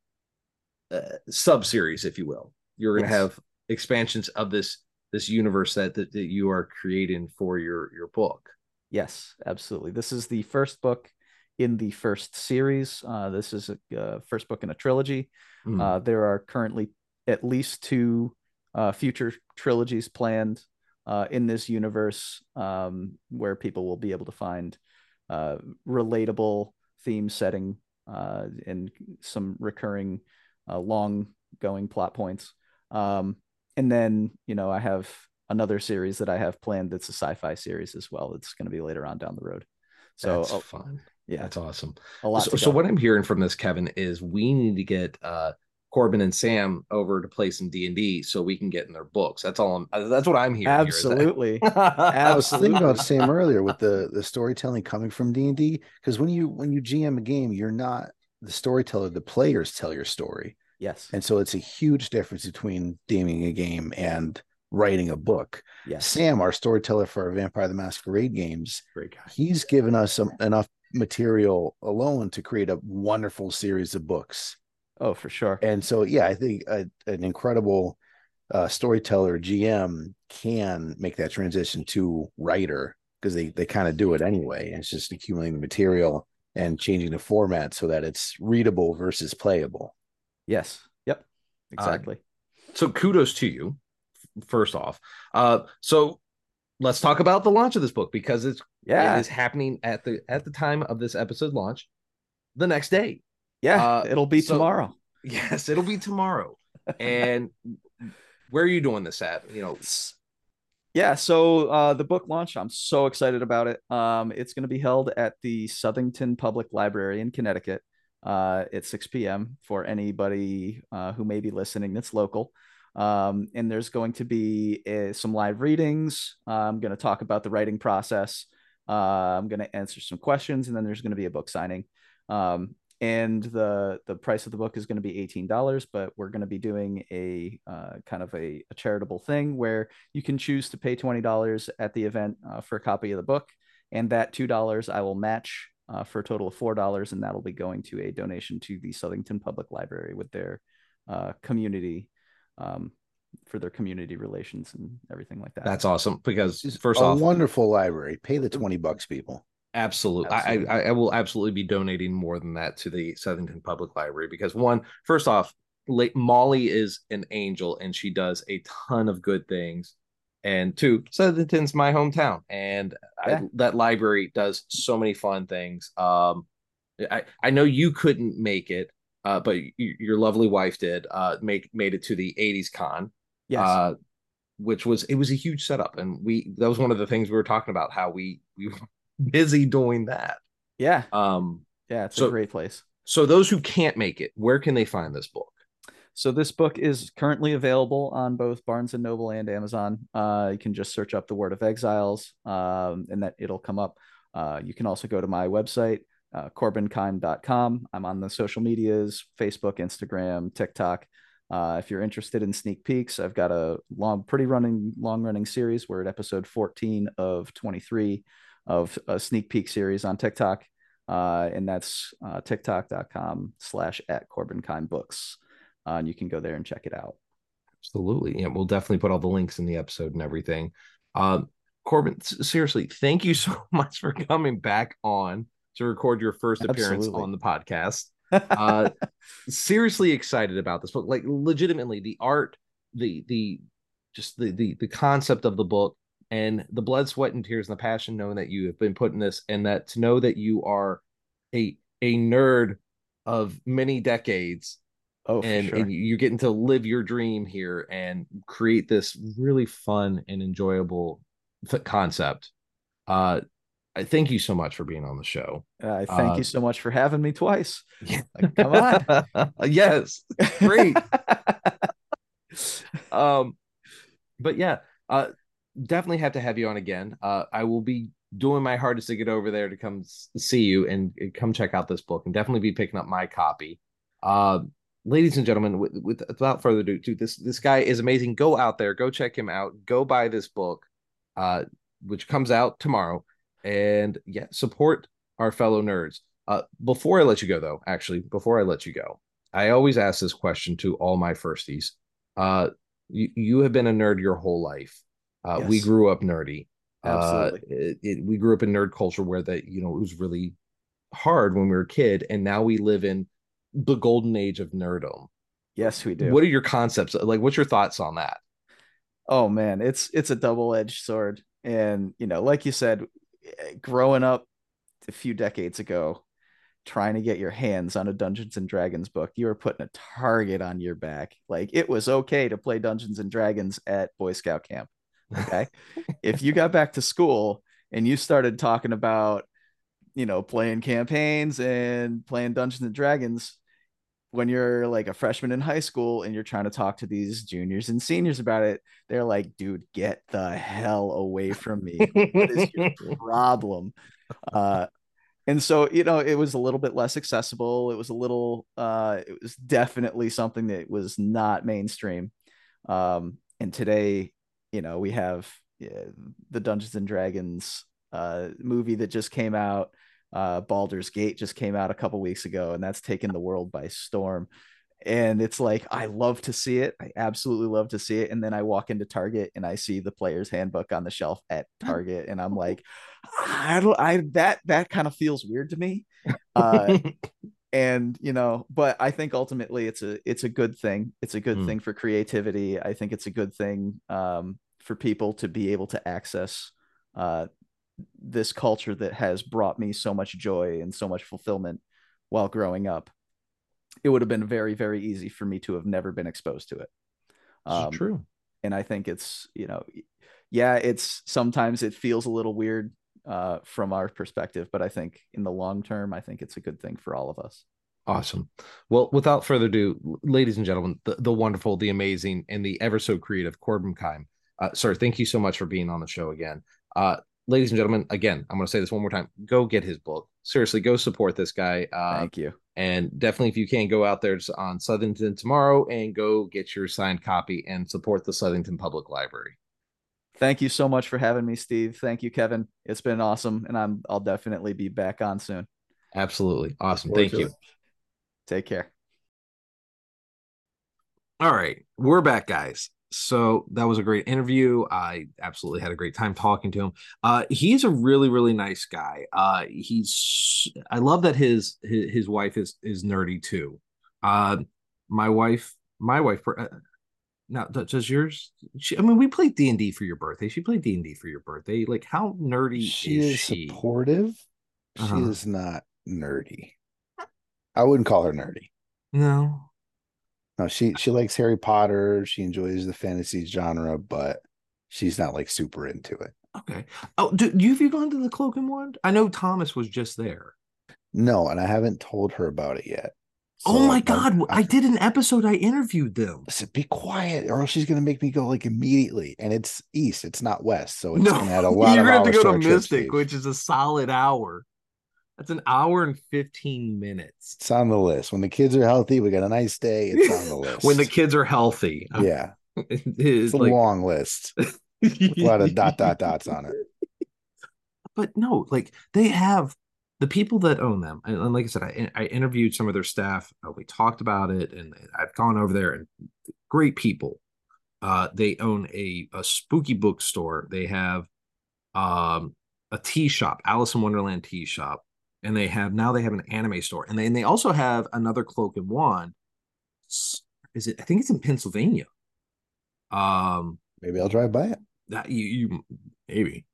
uh, sub series, if you will. You're going to yes. have expansions of this this universe that, that that you are creating for your your book. Yes, absolutely. This is the first book in the first series. Uh, this is a uh, first book in a trilogy. Mm. Uh, there are currently at least two uh, future trilogies planned uh, in this universe um, where people will be able to find uh, relatable theme setting uh, and some recurring uh, long going plot points. Um, and then, you know, I have another series that I have planned that's a sci fi series as well. It's going to be later on down the road. So that's fun. Yeah, that's awesome. A lot. So, so, what I'm hearing from this, Kevin, is we need to get uh, Corbin and Sam over to play some D and D so we can get in their books. That's all. I'm. Uh, that's what I'm hearing. Absolutely. <laughs> Here, I was thinking about Sam earlier with the the storytelling coming from D and D because when you when you GM a game, you're not the storyteller. The players tell your story. Yes. And so it's a huge difference between DMing a game and writing a book. Yes. Sam, our storyteller for our Vampire the Masquerade games, Great guy. he's given us some, enough material alone to create a wonderful series of books Oh, for sure. And so, yeah, I think a, an incredible uh, storyteller GM can make that transition to writer because they they kind of do it anyway. It's just accumulating the material and changing the format so that it's readable versus playable. Yes. Yep. Exactly. Uh, so kudos to you, first off. Uh, so let's talk about the launch of this book because it's yeah it is happening at the at the time of this episode launch, the next day. Yeah, uh, it'll be so, tomorrow. <laughs> Yes, it'll be tomorrow. and where are you doing this at? You know, yeah, so uh, the book launch, I'm so excited about it. Um, it's going to be held at the Southington Public Library in Connecticut uh, at 6 p.m. for anybody uh, who may be listening that's local. Um, and there's going to be uh, some live readings. I'm going to talk about the writing process. Uh, I'm going to answer some questions, and then there's going to be a book signing. Um, and the the price of the book is going to be $18 but we're going to be doing a uh, kind of a, a, charitable thing where you can choose to pay $20 at the event uh, for a copy of the book and that $2 i will match uh, for a total of $4 and that'll be going to a donation to the southington public library with their uh, community um, for their community relations and everything like that that's awesome because first a off wonderful library pay the 20 bucks people Absolutely. absolutely. I, I, I will absolutely be donating more than that to the Southington Public Library because one, first off, Molly is an angel and she does a ton of good things. And two, Southington's my hometown, and yeah. I, that library does so many fun things. Um, I I know you couldn't make it, uh, but your lovely wife did. Uh, make made it to the '80s con. Yes. Uh, which was it was a huge setup, and we that was one of the things we were talking about how we we were <laughs> busy doing that. Yeah. Um, yeah, it's so, a great place. So those who can't make it, where can they find this book? So this book is currently available on both Barnes and Noble and Amazon. Uh, you can just search up the Ward of Exiles, um, and that it'll come up. Uh, you can also go to my website, uh, corbinkime.com. I'm on the social medias: Facebook, Instagram, TikTok. Uh, if you're interested in sneak peeks, I've got a long, pretty running, long running series. We're at episode 14 of 23 of a sneak peek series on TikTok. uh, and that's uh, tiktok.com slash at Corbin Kime Books. Uh, and you can go there and check it out. Absolutely. Yeah, we'll definitely put all the links in the episode and everything. Um, Corbin, seriously, thank you <laughs> so much for coming back on to record your first appearance Absolutely. on the podcast. <laughs> Uh, seriously excited about this book. Like legitimately, the art, the the just the the the concept of the book and the blood, sweat, and tears and the passion knowing that you have been put in this and that to know that you are a a nerd of many decades Oh, and, sure. and you're getting to live your dream here and create this really fun and enjoyable concept. Uh, I thank you so much for being on the show. Uh, thank uh, you so much for having me twice. Like, come on. <laughs> yes, great. <laughs> um, but yeah, uh, definitely have to have you on again. Uh, I will be doing my hardest to get over there to come see you and, and come check out this book and definitely be picking up my copy. Uh, ladies and gentlemen, with, with, without further ado, this this guy is amazing. Go out there, go check him out, go buy this book, uh, which comes out tomorrow, and yeah, support our fellow nerds. Uh, before I let you go, though, actually, before I let you go, I always ask this question to all my firsties. Uh, you you have been a nerd your whole life. Uh, yes. We grew up nerdy. Uh, Absolutely. It, it, we grew up in nerd culture where that you know it was really hard when we were a kid, and now we live in the golden age of nerdom. Yes, we do. What are your concepts? Like, what's your thoughts on that? Oh man, it's it's a double-edged sword. And you know, like you said, growing up a few decades ago, trying to get your hands on a Dungeons and Dragons book, you were putting a target on your back. Like it was okay to play Dungeons and Dragons at Boy Scout camp. Okay. <laughs> if you got back to school and you started talking about, you know, playing campaigns and playing Dungeons and Dragons, when you're like a freshman in high school and you're trying to talk to these juniors and seniors about it, they're like, dude, get the hell away from me. what is your <laughs> problem? Uh, and so, you know, it was a little bit less accessible. It was a little, uh, it was definitely something that was not mainstream. Um, and today, you know, we have yeah, the Dungeons and Dragons uh, movie that just came out uh, Baldur's Gate just came out a couple weeks ago, and that's taken the world by storm. And it's like I love to see it. I absolutely love to see it. And then I walk into Target and I see the player's handbook on the shelf at <laughs> Target, and I'm like, I don't. I that that kind of feels weird to me. <laughs> Uh, and you know, but I think ultimately it's a it's a good thing. It's a good mm. thing for creativity. I think it's a good thing um, for people to be able to access uh, this culture that has brought me so much joy and so much fulfillment while growing up it would have been very very easy for me to have never been exposed to it. Um, true. and i think it's you know yeah it's sometimes it feels a little weird uh, from our perspective but i think in the long term i think it's a good thing for all of us. Awesome. Well without further ado ladies and gentlemen the, the wonderful the amazing and the ever so creative corbin kime uh, sir thank you so much for being on the show again. Uh, ladies and gentlemen, again, I'm going to say this one more time. Go get his book. Seriously, go support this guy. Uh, Thank you. And definitely, if you can, go out there on Southington tomorrow and go get your signed copy and support the Southington Public Library. Thank you so much for having me, Steve. Thank you, Kevin. It's been awesome, and I'm I'll definitely be back on soon. Absolutely awesome. Thank you. It. Take care. All right, we're back, guys so that was a great interview. I absolutely had a great time talking to him. Uh, he's a really, really nice guy. Uh, he's I love that his his, his wife is is nerdy too. Uh, my wife, my wife. Uh, now, does yours? She, I mean, we played D and D for your birthday. She played D and D for your birthday. Like, how nerdy she is, is she? Supportive. Uh-huh. She is not nerdy. I wouldn't call her nerdy. No, no, she she likes Harry Potter. She enjoys the fantasy genre, but she's not like super into it. Okay. Oh, do, do you have you gone to the Cloak and Wand? I know Thomas was just there. No, and I haven't told her about it yet. So oh my god! I, I, did an episode. I interviewed them. Listen, be quiet, or else she's gonna make me go like immediately. And it's east; it's not west, so it's no, gonna add a <laughs> lot. You're gonna have to go to Mystic, which is a solid hour. That's an hour and 15 minutes. It's on the list. When the kids are healthy, we got a nice day. It's on the list. <laughs> when the kids are healthy. <laughs> Yeah. it's a like... long list. a lot of dot dot dots on it. <laughs> But no, like they have the people that own them, and, and like I said, I, I interviewed some of their staff. Uh, we talked about it, and I've gone over there, and great people. Uh, they own a, a spooky bookstore. They have um, a tea shop, Alice in Wonderland tea shop, and they have now they have an anime store, and they and they also have another cloak and wand. Is it? I think it's in Pennsylvania. Um, maybe I'll drive by it. That you, you maybe.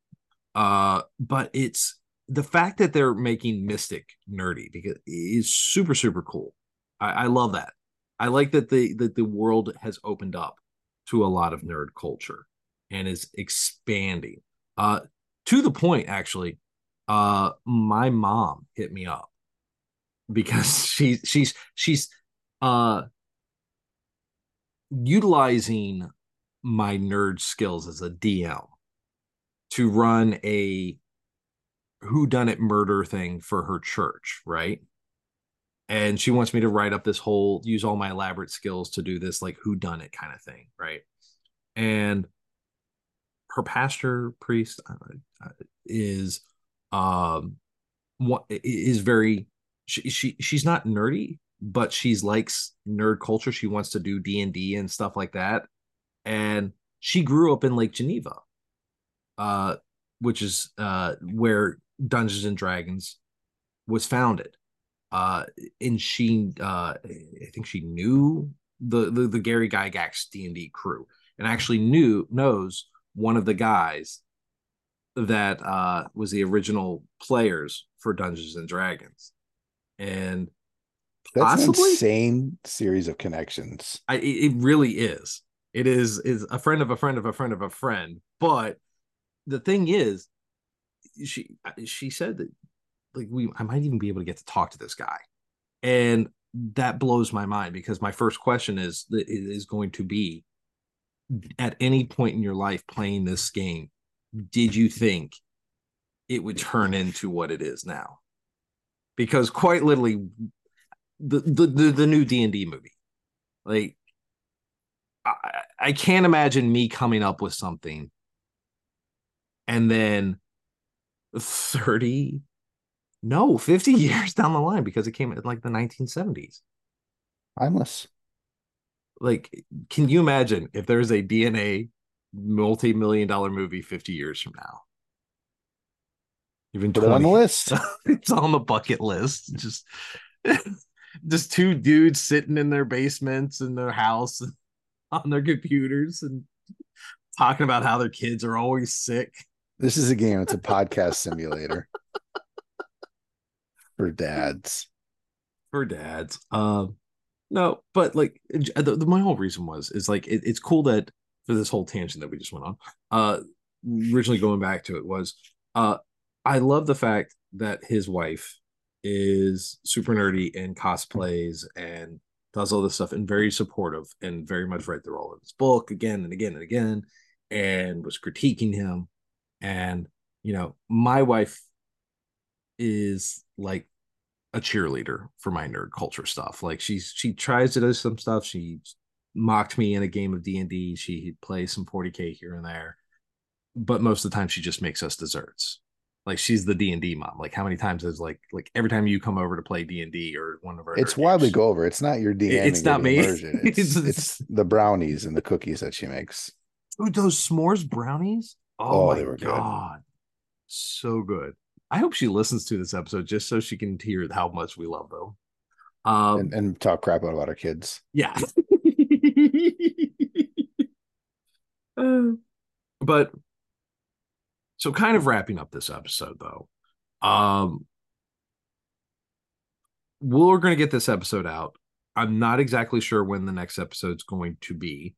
Uh, but it's the fact that they're making Mystic nerdy because is super super cool. I, I love that. I like that the that the world has opened up to a lot of nerd culture and is expanding. Uh, to the point actually, uh, my mom hit me up because <laughs> she she's she's uh utilizing my nerd skills as a DM to run a who done it murder thing for her church, right? And she wants me to write up this whole use all my elaborate skills to do this like who done it kind of thing, right? And her pastor priest uh, uh is um what is very she, she she's not nerdy but she's likes nerd culture. She wants to do d&d and stuff like that. And she grew up in lake geneva uh which is uh where dungeons and dragons was founded. Uh and she uh i think she knew the the, the gary gygax d&d crew and actually knew knows one of the guys that uh, was the original players for Dungeons and Dragons, and that's possibly, an insane series of connections. I, it really is. It is is a friend of a friend of a friend of a friend. But the thing is, she she said that like we I might even be able to get to talk to this guy, and that blows my mind because my first question is is going to be at any point in your life playing this game did you think it would turn into what it is now? Because quite literally, the the the, the new D and D movie, like I, I can't imagine me coming up with something and then 30 no 50 <laughs> years down the line because it came in like the 1970s timeless like can you imagine if there's a dna multi-million dollar movie 50 years from now. Even Put 20. it on the list. <laughs> it's on the bucket list. Just <laughs> just two dudes sitting in their basements in their house <laughs> on their computers and talking about how their kids are always sick. This is a game. It's a podcast simulator for dads. For dads. Um, no, but like the, the, my whole reason was is like it, it's cool that for this whole tangent that we just went on. Uh, originally going back to it was, uh, I love the fact that his wife is super nerdy and cosplays and does all this stuff and very supportive and very much read through all of his book again and again and again and was critiquing him. And, you know, my wife is like a cheerleader for my nerd culture stuff. Like she's she tries to do some stuff. She mocked me in a game of D&D. She plays some 40k here and there. But most of the time she just makes us desserts. Like she's the D&D mom. Like how many times is like like every time you come over to play D&D or one of our It's why we go over. It's not your D. It's not me. <laughs> It's, it's, it's, the brownies and the cookies that she makes. Ooh, those s'mores brownies? Oh, oh my they were god. Good. So good. I hope she listens to this episode just so she can hear how much we love them. Um, and, and talk crap about our kids. Yeah. <laughs> <laughs> but so kind of wrapping up this episode though. Um we're going to get this episode out. I'm not exactly sure when the next episode's going to be.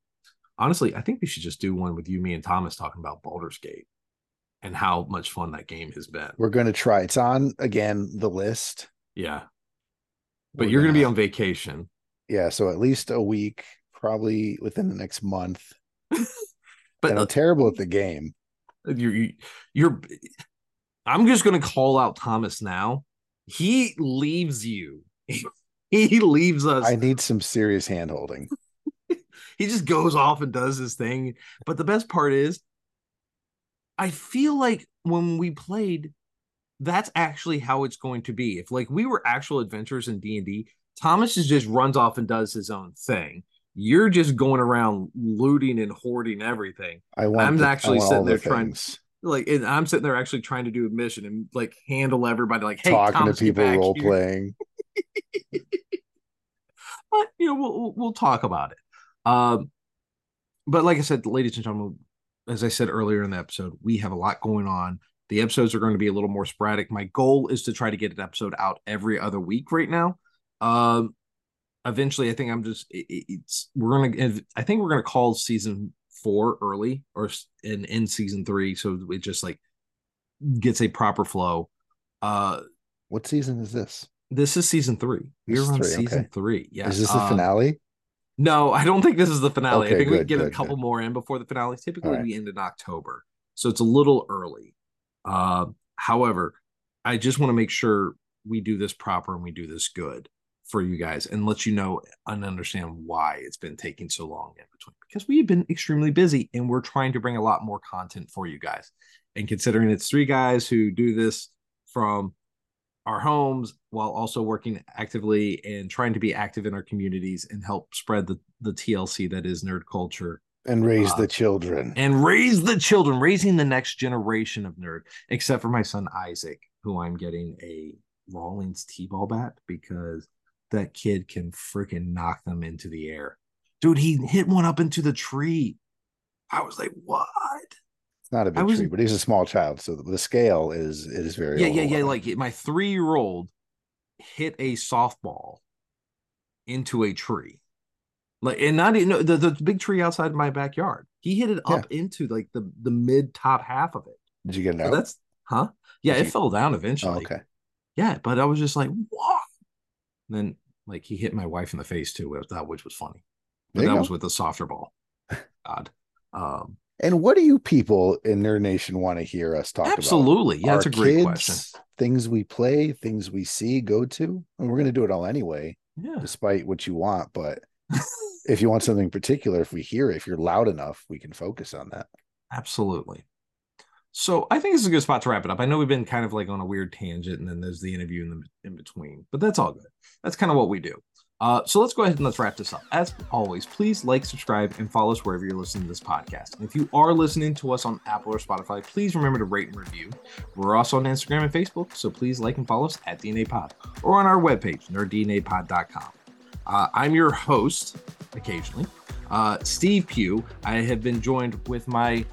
Honestly, I think we should just do one with you, me, and Thomas talking about Baldur's Gate and how much fun that game has been. We're going to try. It's on again the list. Yeah. But We're you're going to be on vacation. Yeah, so at least a week probably within the next month. <laughs> but and I'm terrible at the game. You're you're I'm just gonna call out Thomas now. He leaves you. <laughs> he leaves us. I need some serious handholding. <laughs> he just goes off and does his thing. But the best part is, I feel like when we played, that's actually how it's going to be. If like we were actual adventurers in D and D, Thomas just runs off and does his own thing. You're just going around looting and hoarding everything. I want. I'm actually want sitting all the there trying- things. Like, and I'm sitting there actually trying to do a mission and like handle everybody. Like, hey, talking Thomas, to people, role here. playing. <laughs> but you know we'll we'll- we'll talk about it um but like i said ladies and gentlemen as i said earlier in the episode we have a lot going on the episodes are going to be a little more sporadic my goal is to try to get an episode out every other week right now um eventually i think i'm just it, it- it's we're gonna i think we're gonna call season four early or in in season three so it just like gets a proper flow uh What season is this? this is season three we're on three, season okay. three yeah Is this the Um, finale? no, I don't think this is the finale. I Okay, think we good, get a couple good. more in before the finale. Typically, All right. we end in October, so it's a little early. Uh, however, I just want to make sure we do this proper and we do this good for you guys, and let you know and understand why it's been taking so long in between. Because we've been extremely busy, and we're trying to bring a lot more content for you guys. And considering it's three guys who do this from our homes while also working actively and trying to be active in our communities and help spread the, the TLC that is nerd culture And raise uh, the children. and raise the children, raising the next generation of nerd, except for my son Isaac, who I'm getting a Rawlings T-ball bat because that kid can freaking knock them into the air. Dude, he hit one up into the tree. I was like, what? It's not a big was- tree, but he's a small child, so the scale is is very Yeah, yeah, yeah. Like my three year old hit a softball into a tree. Like and not even the, the big tree outside my backyard. He hit it up into like the the mid top half of it. Did you get it So out? that's huh? Yeah, Did it you- fell down Oh, eventually. okay. Yeah, but I was just like, what? And then like he hit my wife in the face too, which that which was funny. But that go. was with a softer ball. God. Um And what do you people in their Nation want to hear us talk about? absolutely. Yeah, that's a great kids, question. Things we play, things we see, go to. And we're going to do it all anyway, Yeah. despite what you want. But <laughs> if you want something particular, if we hear it, if you're loud enough, we can focus on that. Absolutely. So I think this is a good spot to wrap it up. I know we've been kind of like on a weird tangent, and then there's the interview in the in between, but that's all good. That's kind of what we do. Uh, so let's go ahead and let's wrap this up. As always, please like, subscribe, and follow us wherever you're listening to this podcast. And if you are listening to us on Apple or Spotify, please remember to rate and review. We're also on Instagram and Facebook, so please like and follow us at DNA Pod or on our webpage, nerddnapod.com. Uh, I'm your host, occasionally, uh, Steve Pugh. I have been joined with my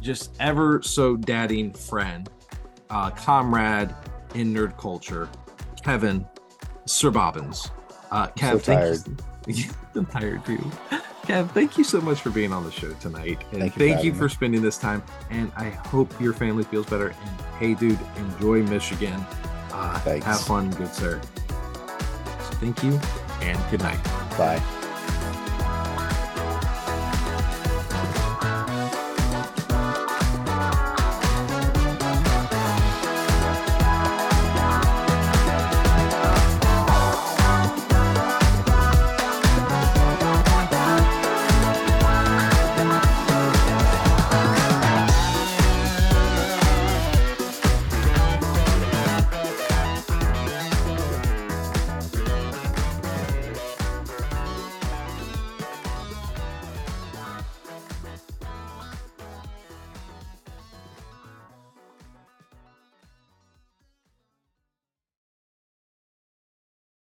just ever so dadding friend, uh, comrade in nerd culture, Kevin Sir Bobbins. Uh, Kev, so thank you. I'm <laughs> tired too. Kev, thank you so much for being on the show tonight. And Thank thank you you, for having for me. spending this time. And I hope your family feels better. And hey, dude, enjoy Michigan. Uh, Thanks. have fun, good sir. So thank you and good night. Bye.